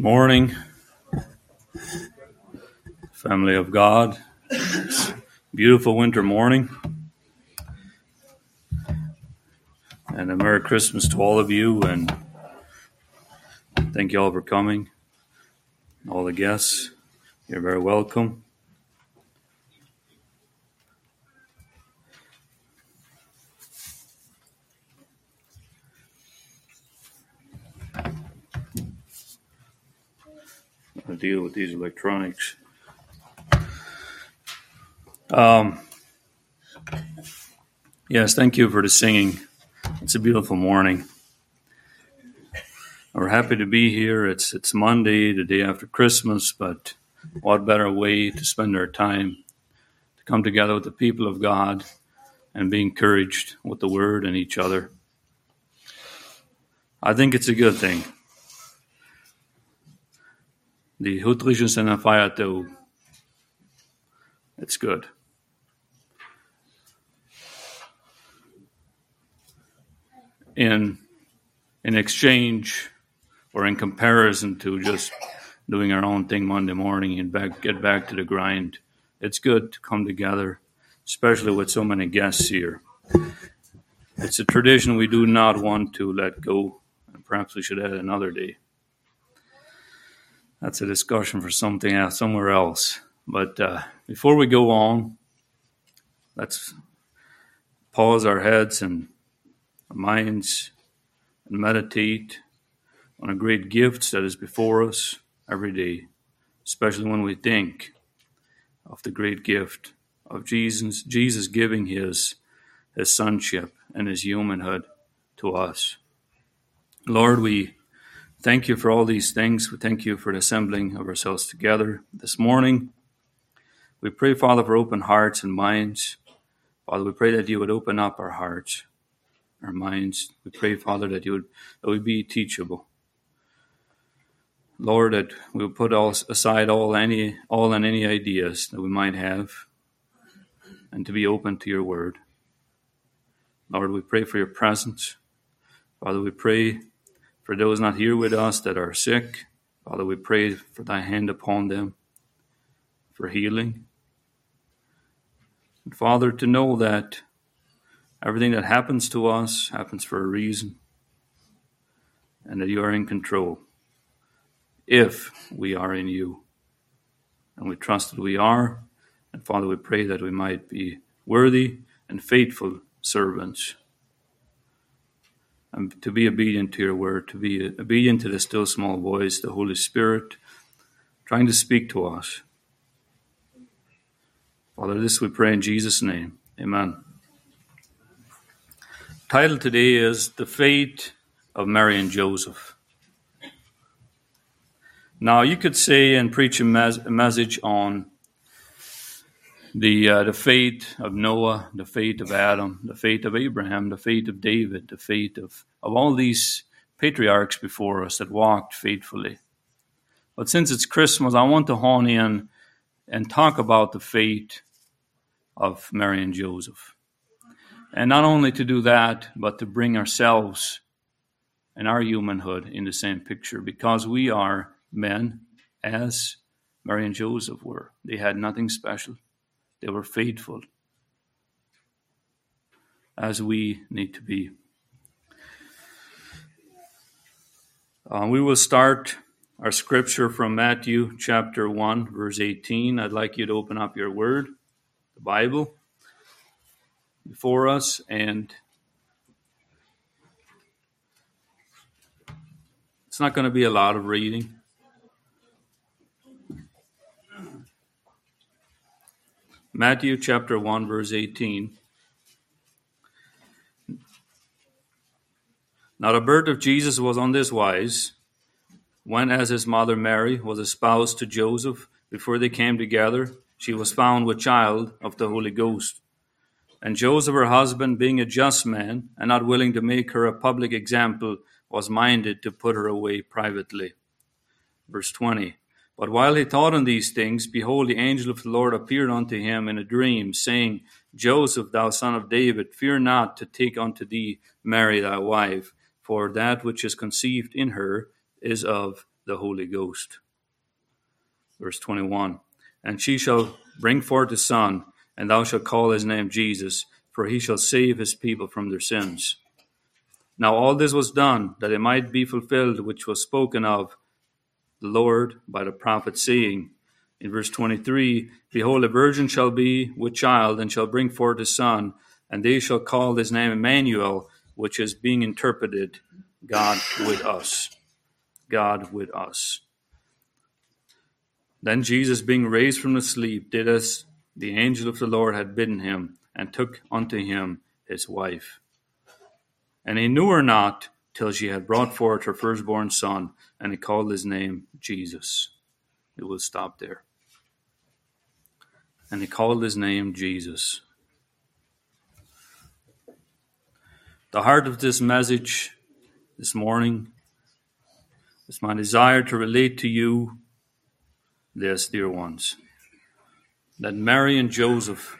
Morning, family of God. Beautiful winter morning. And a Merry Christmas to all of you, and thank you all for coming. All the guests, you're very welcome. Deal with these electronics. Um, yes, thank you for the singing. It's a beautiful morning. We're happy to be here. It's it's Monday, the day after Christmas, but what better way to spend our time to come together with the people of God and be encouraged with the Word and each other. I think it's a good thing. The fire too. It's good. In in exchange or in comparison to just doing our own thing Monday morning and back get back to the grind, it's good to come together, especially with so many guests here. It's a tradition we do not want to let go, and perhaps we should add another day that's a discussion for something else, somewhere else. But uh, before we go on, let's pause our heads and our minds and meditate on a great gift that is before us every day, especially when we think of the great gift of Jesus, Jesus giving his, his sonship and his humanhood to us. Lord, we Thank you for all these things. We thank you for the assembling of ourselves together this morning. We pray, Father, for open hearts and minds. Father, we pray that you would open up our hearts, our minds. We pray, Father, that you would that we be teachable. Lord, that we would put all, aside all any all and any ideas that we might have, and to be open to your word. Lord, we pray for your presence. Father, we pray for those not here with us that are sick, Father, we pray for thy hand upon them for healing. And Father, to know that everything that happens to us happens for a reason and that you are in control if we are in you. And we trust that we are. And Father, we pray that we might be worthy and faithful servants Um, to be obedient to your word, to be obedient to the still small voice, the Holy Spirit, trying to speak to us. Father, this we pray in Jesus' name. Amen. Title today is The Fate of Mary and Joseph. Now, you could say and preach a, mes- a message on the uh, the fate of Noah, the fate of Adam, the fate of Abraham, the fate of David, the fate of, of all these patriarchs before us that walked faithfully. But since it's Christmas, I want to hone in and talk about the fate of Mary and Joseph. And not only to do that, but to bring ourselves and our humanhood in the same picture because we are men as Mary and Joseph were. They had nothing special. They were faithful, as we need to be. Uh, we will start our scripture from Matthew chapter 1, verse 18. I'd like you to open up your word, the Bible, before us, and it's not going to be a lot of reading. Matthew chapter 1, verse 18. Now the birth of Jesus was on this wise. When, as his mother Mary was espoused to Joseph, before they came together, she was found with child of the Holy Ghost. And Joseph, her husband, being a just man, and not willing to make her a public example, was minded to put her away privately. Verse 20. But while he thought on these things, behold, the angel of the Lord appeared unto him in a dream, saying, Joseph, thou son of David, fear not to take unto thee Mary thy wife, for that which is conceived in her is of the Holy Ghost. Verse 21 And she shall bring forth a son, and thou shalt call his name Jesus, for he shall save his people from their sins. Now all this was done that it might be fulfilled which was spoken of the Lord by the prophet, saying, in verse 23 Behold, a virgin shall be with child, and shall bring forth a son, and they shall call his name Emmanuel, which is being interpreted God with us. God with us. Then Jesus, being raised from the sleep, did as the angel of the Lord had bidden him, and took unto him his wife. And he knew her not till she had brought forth her firstborn son, and he called his name Jesus. It will stop there. And he called his name Jesus. The heart of this message this morning is my desire to relate to you this, dear ones, that Mary and Joseph,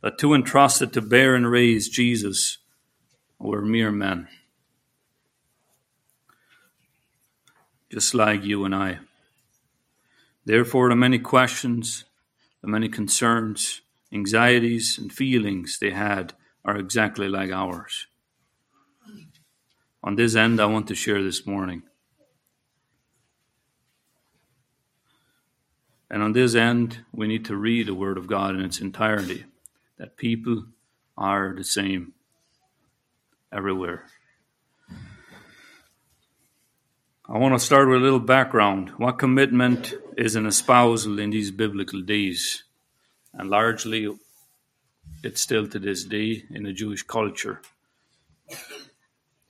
the two entrusted to bear and raise Jesus, were mere men, just like you and I. Therefore, the many questions, the many concerns, anxieties, and feelings they had are exactly like ours. On this end, I want to share this morning. And on this end, we need to read the Word of God in its entirety, that people are the same everywhere. I want to start with a little background. What commitment is an espousal in these biblical days? And largely, it's still to this day in the Jewish culture.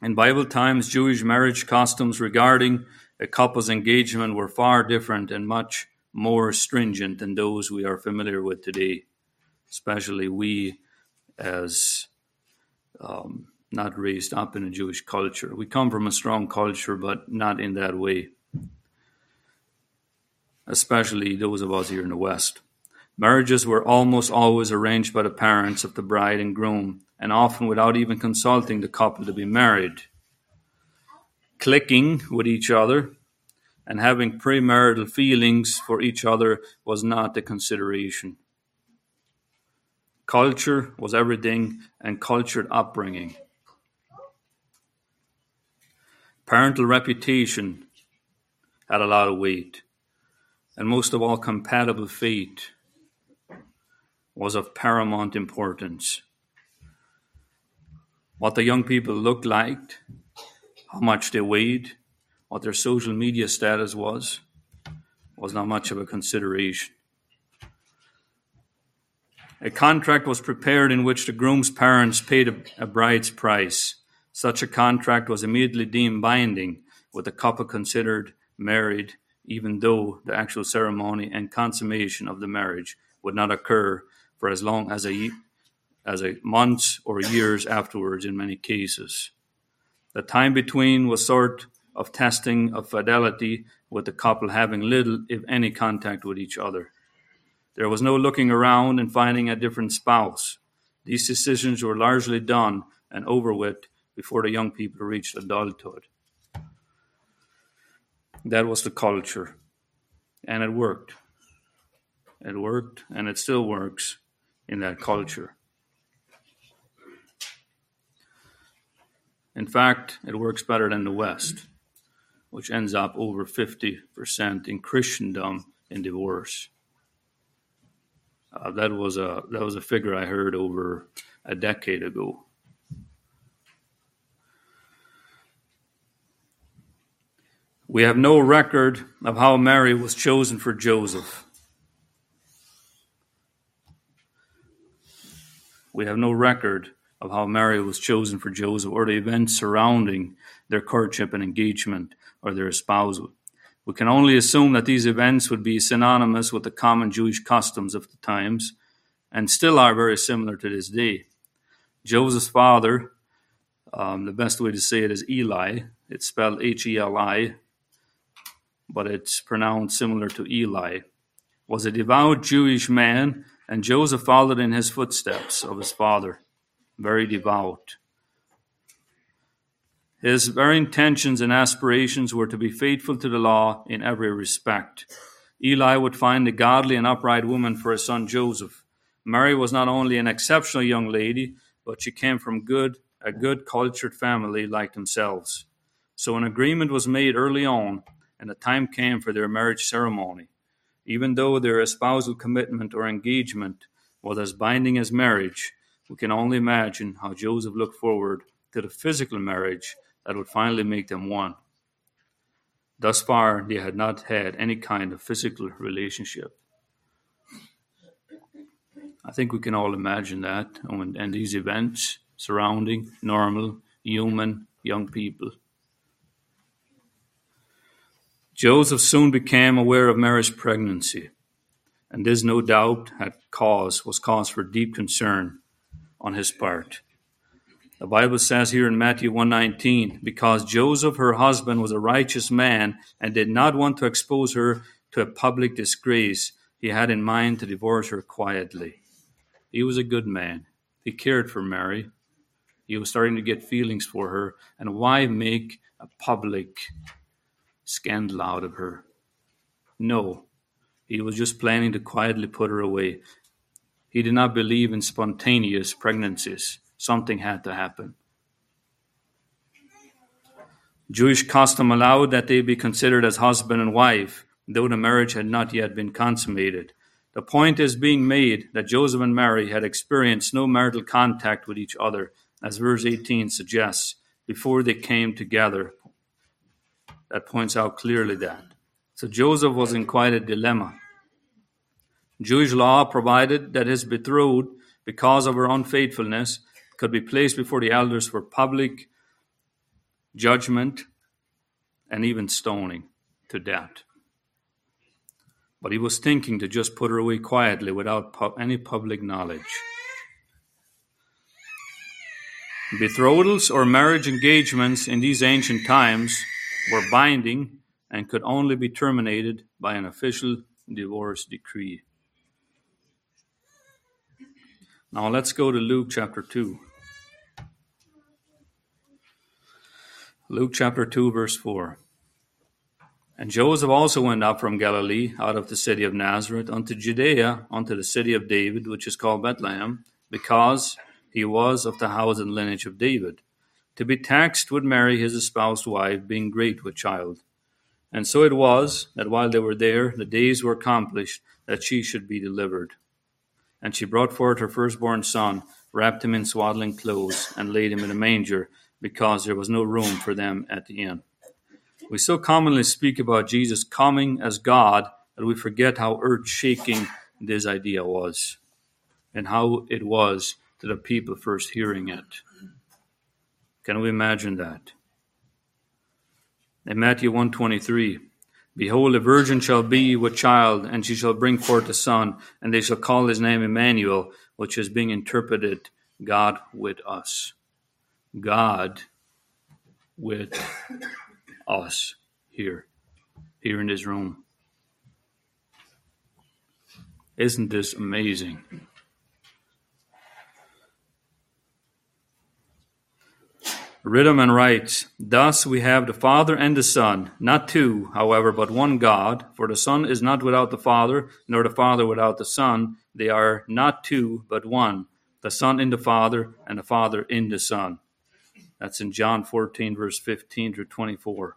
In Bible times, Jewish marriage customs regarding a couple's engagement were far different and much more stringent than those we are familiar with today, especially we as um, not raised up in a Jewish culture. We come from a strong culture, but not in that way, especially those of us here in the West. Marriages were almost always arranged by the parents of the bride and groom, and often without even consulting the couple to be married. Clicking with each other and having premarital feelings for each other was not a consideration. Culture was everything, and cultured upbringing. Parental reputation had a lot of weight, and most of all, compatible faith was of paramount importance. What the young people looked like, how much they weighed, what their social media status was, was not much of a consideration. A contract was prepared in which the groom's parents paid a, a, bride's price. Such a contract was immediately deemed binding, with the couple considered married, even though the actual ceremony and consummation of the marriage would not occur for as long as a as a months or years afterwards in many cases. The time between was sort of testing of fidelity with the couple having little, if any, contact with each other. There was no looking around and finding a different spouse. These decisions were largely done and over with before the young people reached adulthood. That was the culture. And it worked. It worked and it still works in that culture. In fact, it works better than the West which ends up over 50% in Christendom in divorce. Uh, that was a that was a figure I heard over a decade ago. We have no record of how Mary was chosen for Joseph. We have no record of how Mary was chosen for Joseph or the events surrounding their courtship and engagement or their espousal. We can only assume that these events would be synonymous with the common Jewish customs of the times and still are very similar to this day. Joseph's father, um, the best way to say it is Eli. It's spelled H E L I, but it's pronounced similar to Eli. Was a devout Jewish man, and Joseph followed in his footsteps of his father, very devout. His very intentions and aspirations were to be faithful to the law in every respect. Eli would find a godly and upright woman for his son Joseph. Mary was not only an exceptional young lady, but she came from good, a good cultured family like themselves. So an agreement was made early on, and the time came for their marriage ceremony. Even though their espousal commitment or engagement was as binding as marriage, we can only imagine how Joseph looked forward to the physical marriage that would finally make them one. Thus far, they had not had any kind of physical relationship. I think we can all imagine that and these events surrounding normal, human, young people. Joseph soon became aware of Mary's pregnancy, and this no doubt had cause was cause for deep concern on his part. The Bible says here in Matthew 119, because Joseph, her husband, was a righteous man and did not want to expose her to a public disgrace, he had in mind to divorce her quietly. He was a good man. He cared for Mary. He was starting to get feelings for her, and why make a public scandal out of her? No, he was just planning to quietly put her away. He did not believe in spontaneous pregnancies something had to happen. Jewish custom allowed that they be considered as husband and wife, though the marriage had not yet been consummated. The point is being made that Joseph and Mary had experienced no marital contact with each other, as verse 18 suggests, before they came together. That points out clearly that. So Joseph was in quite a dilemma. Jewish law provided that his betrothed, because of her unfaithfulness, could be placed before the elders for public judgment and even stoning to death. But he was thinking to just put her away quietly without pu- any public knowledge. Betrothals or marriage engagements in these ancient times were binding and could only be terminated by an official divorce decree. Now let's go to Luke chapter 2. Luke chapter 2, verse 4. And Joseph also went up from Galilee, out of the city of Nazareth, unto Judea, unto the city of David, which is called Bethlehem, because he was of the house and lineage of David, to be taxed with Mary his espoused wife, being great with child. And so it was that while they were there, the days were accomplished that she should be delivered. And she brought forth her firstborn son, wrapped him in swaddling clothes, and laid him in a manger because there was no room for them at the inn. We so commonly speak about Jesus coming as God that we forget how earth shaking this idea was and how it was to the people first hearing it. Can we imagine that? In Matthew 123, Behold, a virgin shall be with child, and she shall bring forth a son, and they shall call his name Emmanuel, which is being interpreted God with us. God with us here, here in this room. Isn't this amazing? Ritterman writes, Thus we have the Father and the Son, not two, however, but one God, for the Son is not without the Father, nor the Father without the Son. They are not two, but one, the Son in the Father, and the Father in the Son. That's in John 14, verse 15 through 24.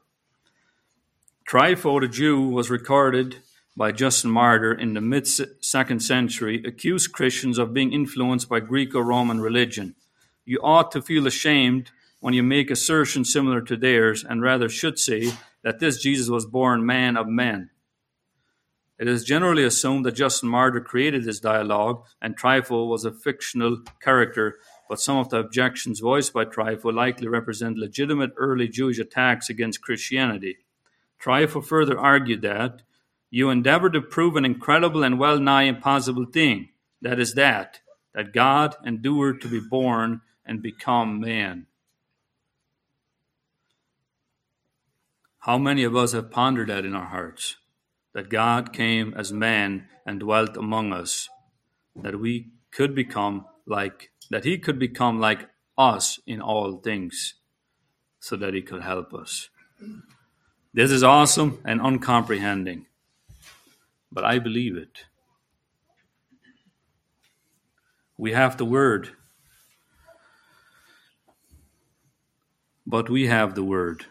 Trypho the Jew was recorded by Justin Martyr in the mid second century, accused Christians of being influenced by Greco Roman religion. You ought to feel ashamed when you make assertions similar to theirs, and rather should say that this Jesus was born man of men. It is generally assumed that Justin Martyr created this dialogue, and Trypho was a fictional character but some of the objections voiced by Trypho likely represent legitimate early Jewish attacks against Christianity. Trypho further argued that you endeavor to prove an incredible and well nigh impossible thing. That is that, that God endured to be born and become man. How many of us have pondered that in our hearts? That God came as man and dwelt among us, that we could become like that he could become like us in all things. so that he could help us. This is awesome and uncomprehending, but I believe it. We have the Word, but we have the Word.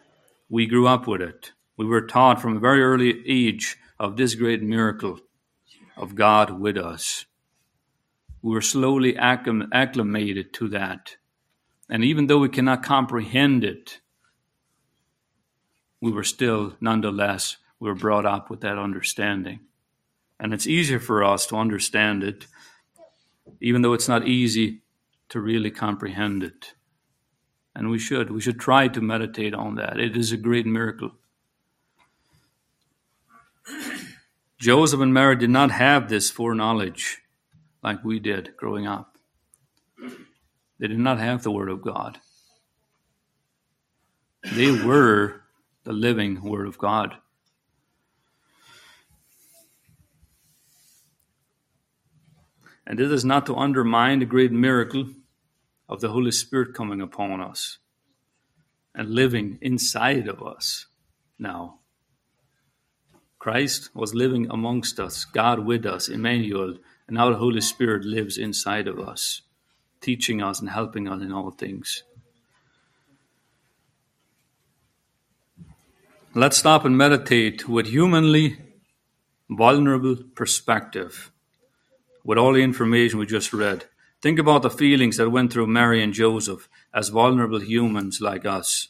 We grew up with it. We were taught from a very early age of this great miracle of God with us. We were slowly acclimated to that. And even though we cannot comprehend it, we were still, nonetheless, we were brought up with that understanding. And it's easier for us to understand it, even though it's not easy to really comprehend it. And we should. We should try to meditate on that. It is a great miracle. Joseph and Mary did not have this foreknowledge like we did growing up. They did not have the Word of God. They were the living Word of God. And this is not to undermine the great miracle of the Holy Spirit coming upon us and living inside of us now. Christ was living amongst us, God with us, Emmanuel, and now the Holy Spirit lives inside of us, teaching us and helping us in all things. Let's stop and meditate with humanly vulnerable perspective with all the information we just read. Think about the feelings that went through Mary and Joseph as vulnerable humans like us.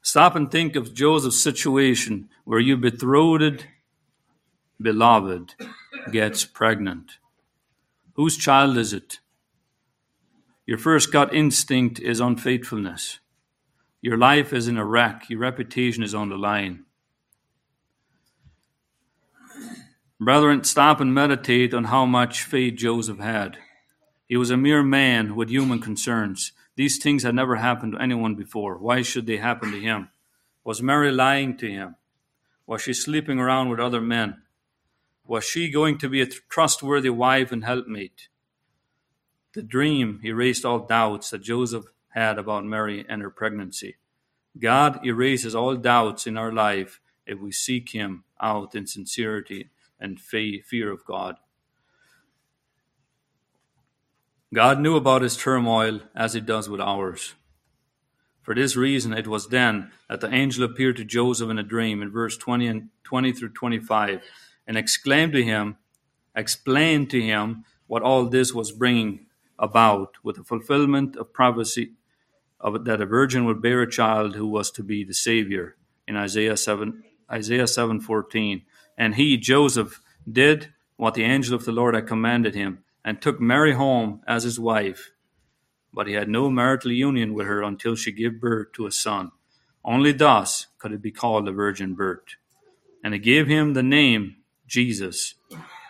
Stop and think of Joseph's situation where your betrothed beloved gets pregnant. Whose child is it? Your first gut instinct is unfaithfulness. Your life is in a wreck. Your reputation is on the line. Brethren, stop and meditate on how much faith Joseph had. He was a mere man with human concerns. These things had never happened to anyone before. Why should they happen to him? Was Mary lying to him? Was she sleeping around with other men? Was she going to be a trustworthy wife and helpmate? The dream erased all doubts that Joseph had about Mary and her pregnancy. God erases all doubts in our life if we seek Him out in sincerity and fear of God. God knew about his turmoil as he does with ours. For this reason, it was then that the angel appeared to Joseph in a dream in verse 20 and 20 through 25 and exclaimed to him, explained to him what all this was bringing about with the fulfillment of prophecy of that a virgin would bear a child who was to be the savior in Isaiah 7 Isaiah 7:14 and he Joseph did what the angel of the Lord had commanded him and took Mary home as his wife. But he had no marital union with her until she gave birth to a son. Only thus could it be called a virgin birth. And he gave him the name Jesus.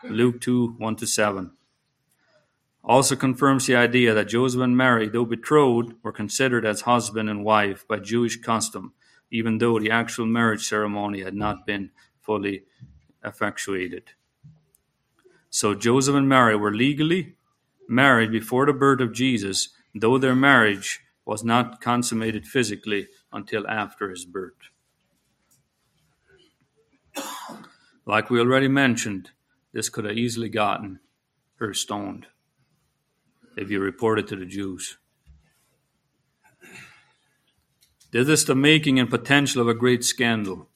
Luke 2 1 to 7 also confirms the idea that Joseph and Mary, though betrothed, were considered as husband and wife by Jewish custom, even though the actual marriage ceremony had not been fully effectuated. So Joseph and Mary were legally married before the birth of Jesus, though their marriage was not consummated physically until after his birth. Like we already mentioned, this could have easily gotten her stoned if you report it to the Jews. This is the making and potential of a great scandal.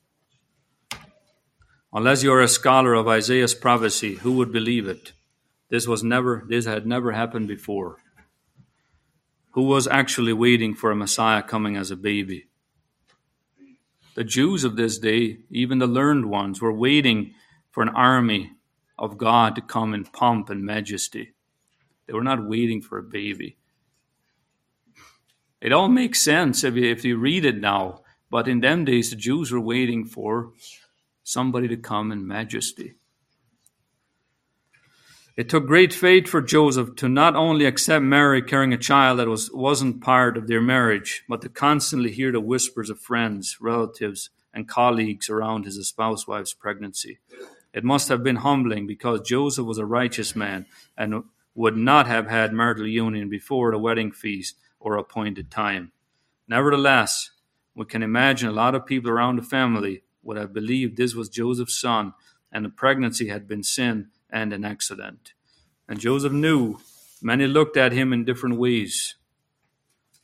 Unless you are a scholar of Isaiah's prophecy, who would believe it? This was never this had never happened before. Who was actually waiting for a Messiah coming as a baby? The Jews of this day, even the learned ones, were waiting for an army of God to come in pomp and majesty. They were not waiting for a baby. It all makes sense if you, if you read it now, but in them days, the Jews were waiting for somebody to come in majesty. It took great faith for Joseph to not only accept Mary carrying a child that was, wasn't part of their marriage, but to constantly hear the whispers of friends, relatives, and colleagues around his espoused wife's pregnancy. It must have been humbling because Joseph was a righteous man and would not have had marital union before the wedding feast or appointed time. Nevertheless, we can imagine a lot of people around the family would have believed this was Joseph's son and the pregnancy had been sin and an accident. And Joseph knew many looked at him in different ways.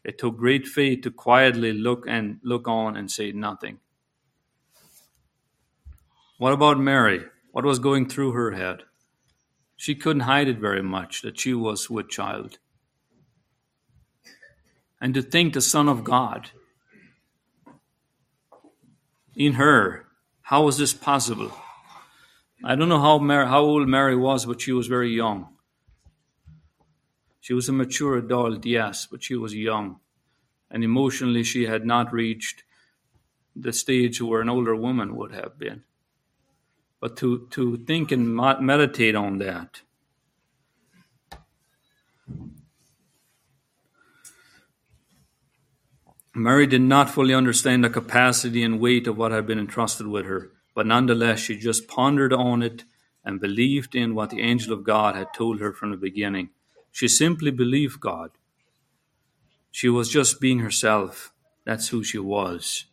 It took great faith to quietly look and look on and say nothing. What about Mary? What was going through her head? She couldn't hide it very much that she was with child. And to think the Son of God in her, how was this possible? I don't know how, Mary, how old Mary was, but she was very young. She was a mature adult, yes, but she was young. And emotionally, she had not reached the stage where an older woman would have been. But to, to think and meditate on that, Mary did not fully understand the capacity and weight of what had been entrusted with her, but nonetheless she just pondered on it and believed in what the angel of God had told her from the beginning. She simply believed God. She was just being herself. That's who she was.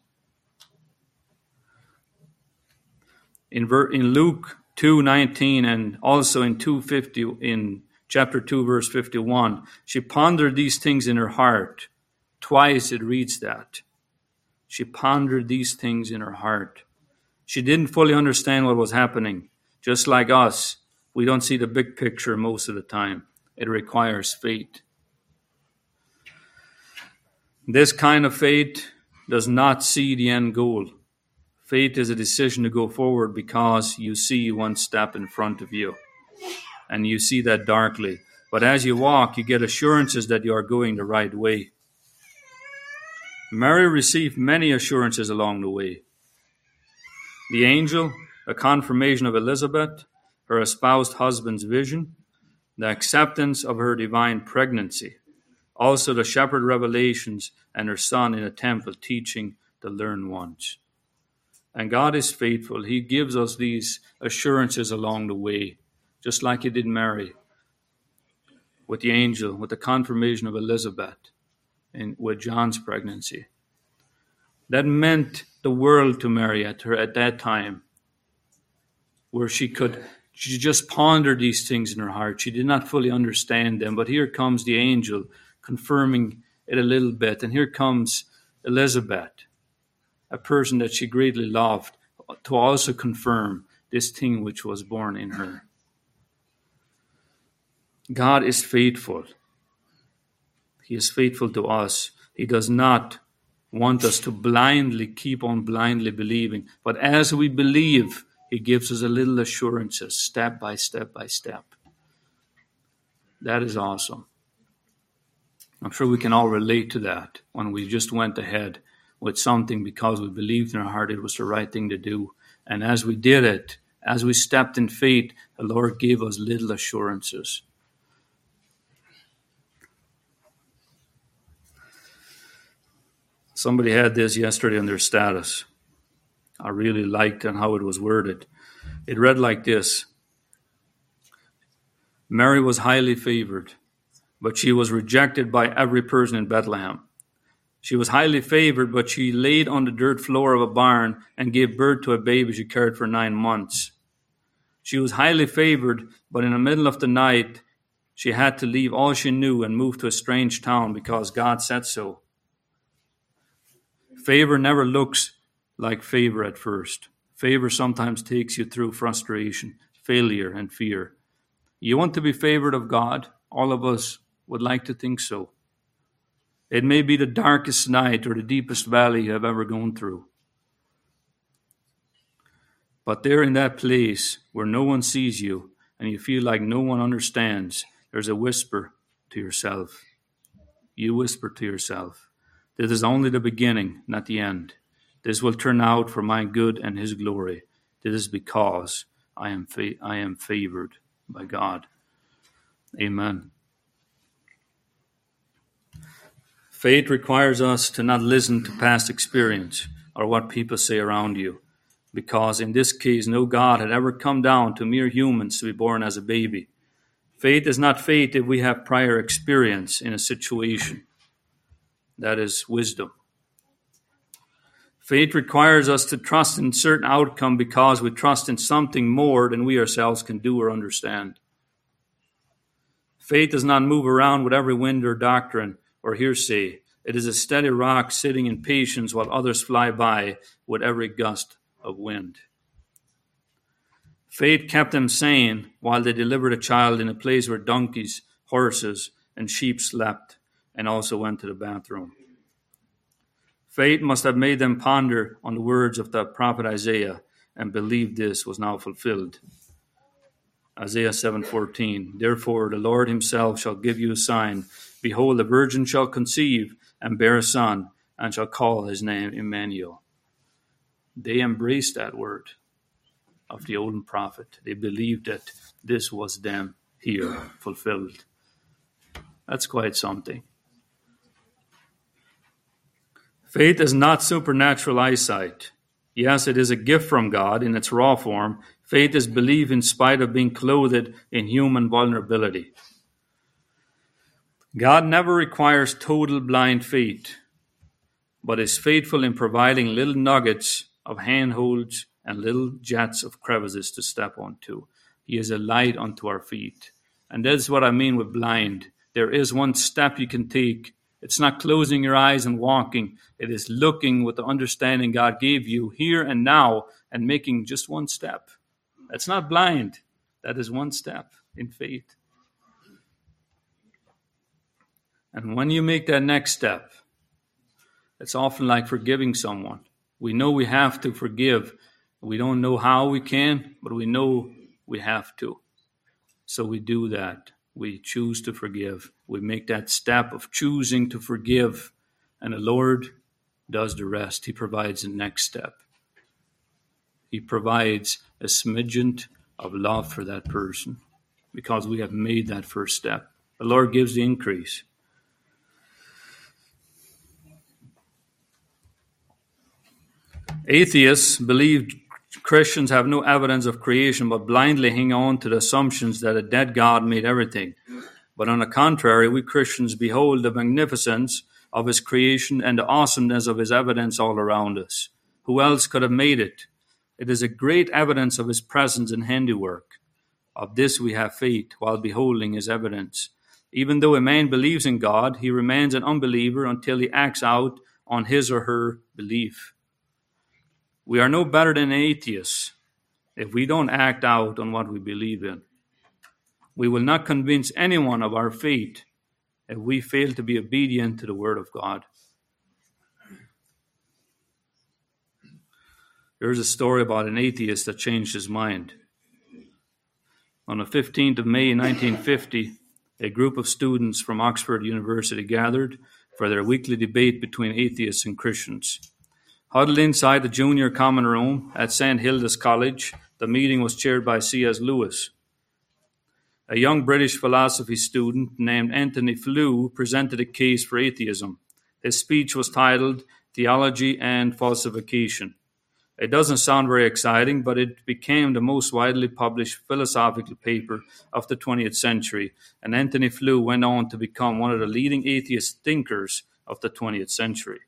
In, in Luke 2:19 and also in 250 in chapter 2 verse 51, she pondered these things in her heart Twice it reads that. She pondered these things in her heart. She didn't fully understand what was happening. Just like us, we don't see the big picture most of the time. It requires faith. This kind of faith does not see the end goal. Faith is a decision to go forward because you see one step in front of you and you see that darkly. But as you walk, you get assurances that you are going the right way. Mary received many assurances along the way. The angel, a confirmation of Elizabeth, her espoused husband's vision, the acceptance of her divine pregnancy, also the shepherd revelations and her son in a temple teaching the learned ones. And God is faithful. He gives us these assurances along the way, just like He did Mary with the angel, with the confirmation of Elizabeth in, with John's pregnancy. That meant the world to Mary at her at that time, where she could she just pondered these things in her heart. She did not fully understand them, but here comes the angel confirming it a little bit, and here comes Elizabeth, a person that she greatly loved, to also confirm this thing which was born in her. God is faithful. He is faithful to us. He does not want us to blindly keep on blindly believing. But as we believe, He gives us a little assurances, step by step by step. That is awesome. I'm sure we can all relate to that when we just went ahead with something because we believed in our heart it was the right thing to do. And as we did it, as we stepped in faith, the Lord gave us little assurances. Somebody had this yesterday on their status. I really liked and how it was worded. It read like this Mary was highly favored, but she was rejected by every person in Bethlehem. She was highly favored, but she laid on the dirt floor of a barn and gave birth to a baby she carried for nine months. She was highly favored, but in the middle of the night, she had to leave all she knew and move to a strange town because God said so. Favor never looks like favor at first. Favor sometimes takes you through frustration, failure, and fear. You want to be favored of God? All of us would like to think so. It may be the darkest night or the deepest valley you have ever gone through. But there in that place where no one sees you and you feel like no one understands, there's a whisper to yourself. You whisper to yourself, this is only the beginning, not the end. This will turn out for my good and His glory. This is because I am fa- I am favored by God. Amen. Faith requires us to not listen to past experience or what people say around you, because in this case, no God had ever come down to mere humans to be born as a baby. Faith is not faith if we have prior experience in a situation that is wisdom. Faith requires us to trust in certain outcome because we trust in something more than we ourselves can do or understand. Faith does not move around with every wind or doctrine or hearsay. It is a steady rock sitting in patience while others fly by with every gust of wind. Faith kept them sane while they delivered a child in a place where donkeys, horses, and sheep slept and also went to the bathroom. Fate must have made them ponder on the words of the prophet Isaiah and believe this was now fulfilled. Isaiah 7:14 Therefore the Lord himself shall give you a sign behold the virgin shall conceive and bear a son and shall call his name Emmanuel. They embraced that word of the old prophet. They believed that this was them here fulfilled. That's quite something. Faith is not supernatural eyesight. Yes, it is a gift from God in its raw form. Faith is belief in spite of being clothed in human vulnerability. God never requires total blind faith, but is faithful in providing little nuggets of handholds and little jets of crevices to step onto. He is a light unto our feet. And that's what I mean with blind. There is one step you can take. It's not closing your eyes and walking. It is looking with the understanding God gave you here and now and making just one step. That's not blind. That is one step in faith. And when you make that next step, it's often like forgiving someone. We know we have to forgive. We don't know how we can, but we know we have to. So we do that. We choose to forgive. We make that step of choosing to forgive. And the Lord does the rest. He provides the next step. He provides a smidgen of love for that person because we have made that first step. The Lord gives the increase. Atheists believe Christians have no evidence of creation but blindly hang on to the assumptions that a dead God made everything. But on the contrary, we Christians behold the magnificence of his creation and the awesomeness of his evidence all around us. Who else could have made it? It is a great evidence of his presence and handiwork. Of this we have faith while beholding his evidence. Even though a man believes in God, he remains an unbeliever until he acts out on his or her belief. We are no better than atheists if we don't act out on what we believe in. We will not convince anyone of our faith if we fail to be obedient to the Word of God. There's a story about an atheist that changed his mind. On the 15th of May 1950, a group of students from Oxford University gathered for their weekly debate between atheists and Christians. Huddled inside the junior common room at St. Hilda's College, the meeting was chaired by C.S. Lewis. A young British philosophy student named Antony Flew presented a case for atheism. His speech was titled Theology and Falsification. It doesn't sound very exciting, but it became the most widely published philosophical paper of the 20th century, and Antony Flew went on to become one of the leading atheist thinkers of the 20th century.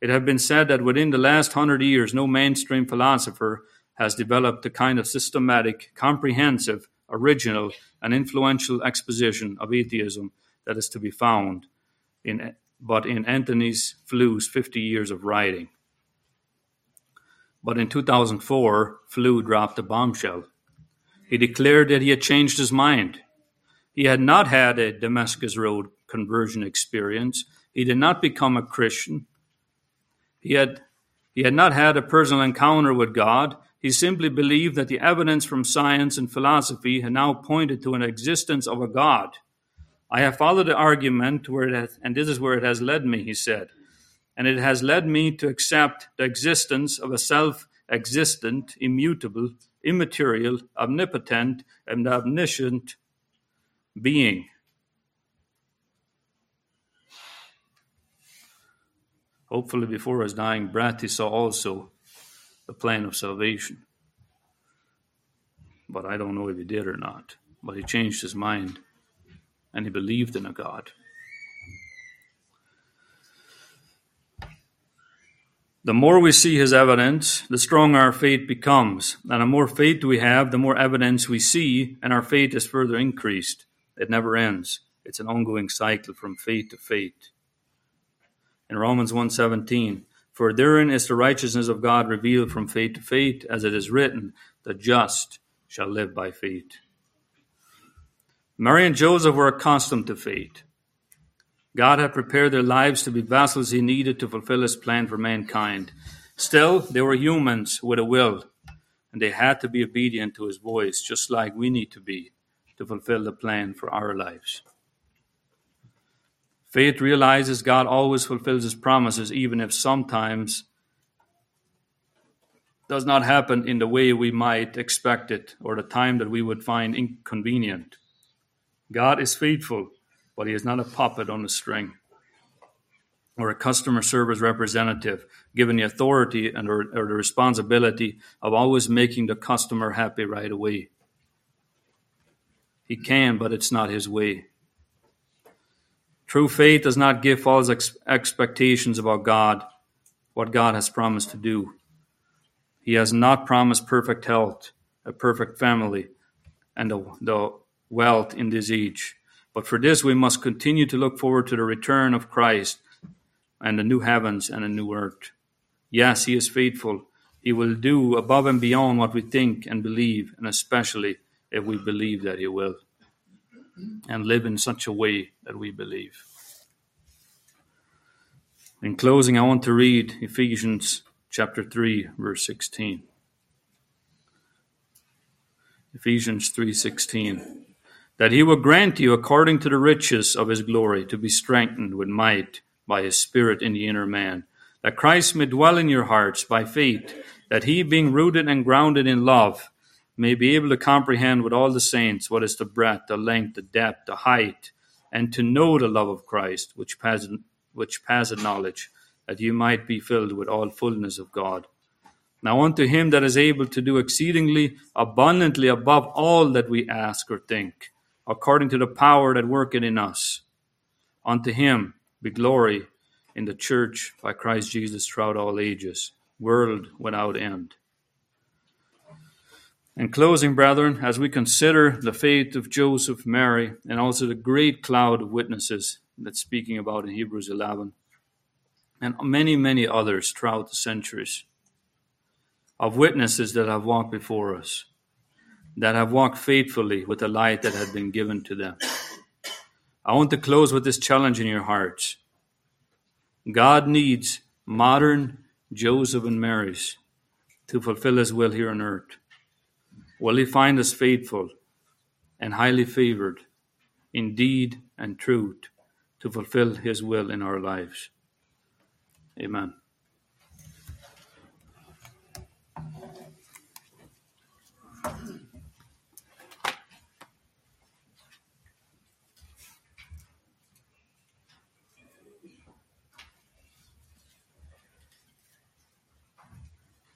It has been said that within the last hundred years, no mainstream philosopher has developed the kind of systematic, comprehensive, original, and influential exposition of atheism that is to be found in, but in Antony's Flew's 50 years of writing. But in 2004, Flew dropped a bombshell. He declared that he had changed his mind. He had not had a Damascus Road conversion experience. He did not become a Christian. He had, he had not had a personal encounter with God. He simply believed that the evidence from science and philosophy had now pointed to an existence of a God. I have followed the argument where it has, and this is where it has led me, he said. And it has led me to accept the existence of a self existent, immutable, immaterial, omnipotent, and omniscient being. Hopefully, before his dying breath, he saw also the plan of salvation. But I don't know if he did or not. But he changed his mind and he believed in a God. The more we see his evidence, the stronger our faith becomes. And the more faith we have, the more evidence we see, and our faith is further increased. It never ends. It's an ongoing cycle from faith to faith. In Romans 1:17, for therein is the righteousness of God revealed from faith to faith, as it is written, the just shall live by faith. Mary and Joseph were accustomed to faith. God had prepared their lives to be vessels he needed to fulfill his plan for mankind. Still, they were humans with a will, and they had to be obedient to his voice, just like we need to be to fulfill the plan for our lives. Faith realizes God always fulfills his promises, even if sometimes does not happen in the way we might expect it or the time that we would find inconvenient. God is faithful but he is not a puppet on a string or a customer service representative given the authority and or, or, the responsibility of always making the customer happy right away. He can, but it's not his way. True faith does not give false ex- expectations about God, what God has promised to do. He has not promised perfect health, a perfect family, and the, the wealth in this age. But for this, we must continue to look forward to the return of Christ and the new heavens and a new earth. Yes, He is faithful. He will do above and beyond what we think and believe, and especially if we believe that He will, and live in such a way that we believe. In closing, I want to read Ephesians chapter 3, verse 16. Ephesians 3:16 that he will grant you according to the riches of his glory to be strengthened with might by his spirit in the inner man that christ may dwell in your hearts by faith that he being rooted and grounded in love may be able to comprehend with all the saints what is the breadth the length the depth the height and to know the love of christ which passeth, which passeth knowledge that you might be filled with all fullness of god now unto him that is able to do exceedingly abundantly above all that we ask or think according to the power that worketh in us. Unto him be glory in the church by Christ Jesus throughout all ages, world without end. In closing, brethren, as we consider the faith of Joseph, Mary, and also the great cloud of witnesses that's speaking about in Hebrews 11, and many, many others throughout the centuries, of witnesses that have walked before us, that have walked faithfully with the light that had been given to them. I want to close with this challenge in your hearts. God needs modern Joseph and Marys to fulfill his will here on earth. Will he find us faithful and highly favored in deed and truth to fulfill his will in our lives? Amen.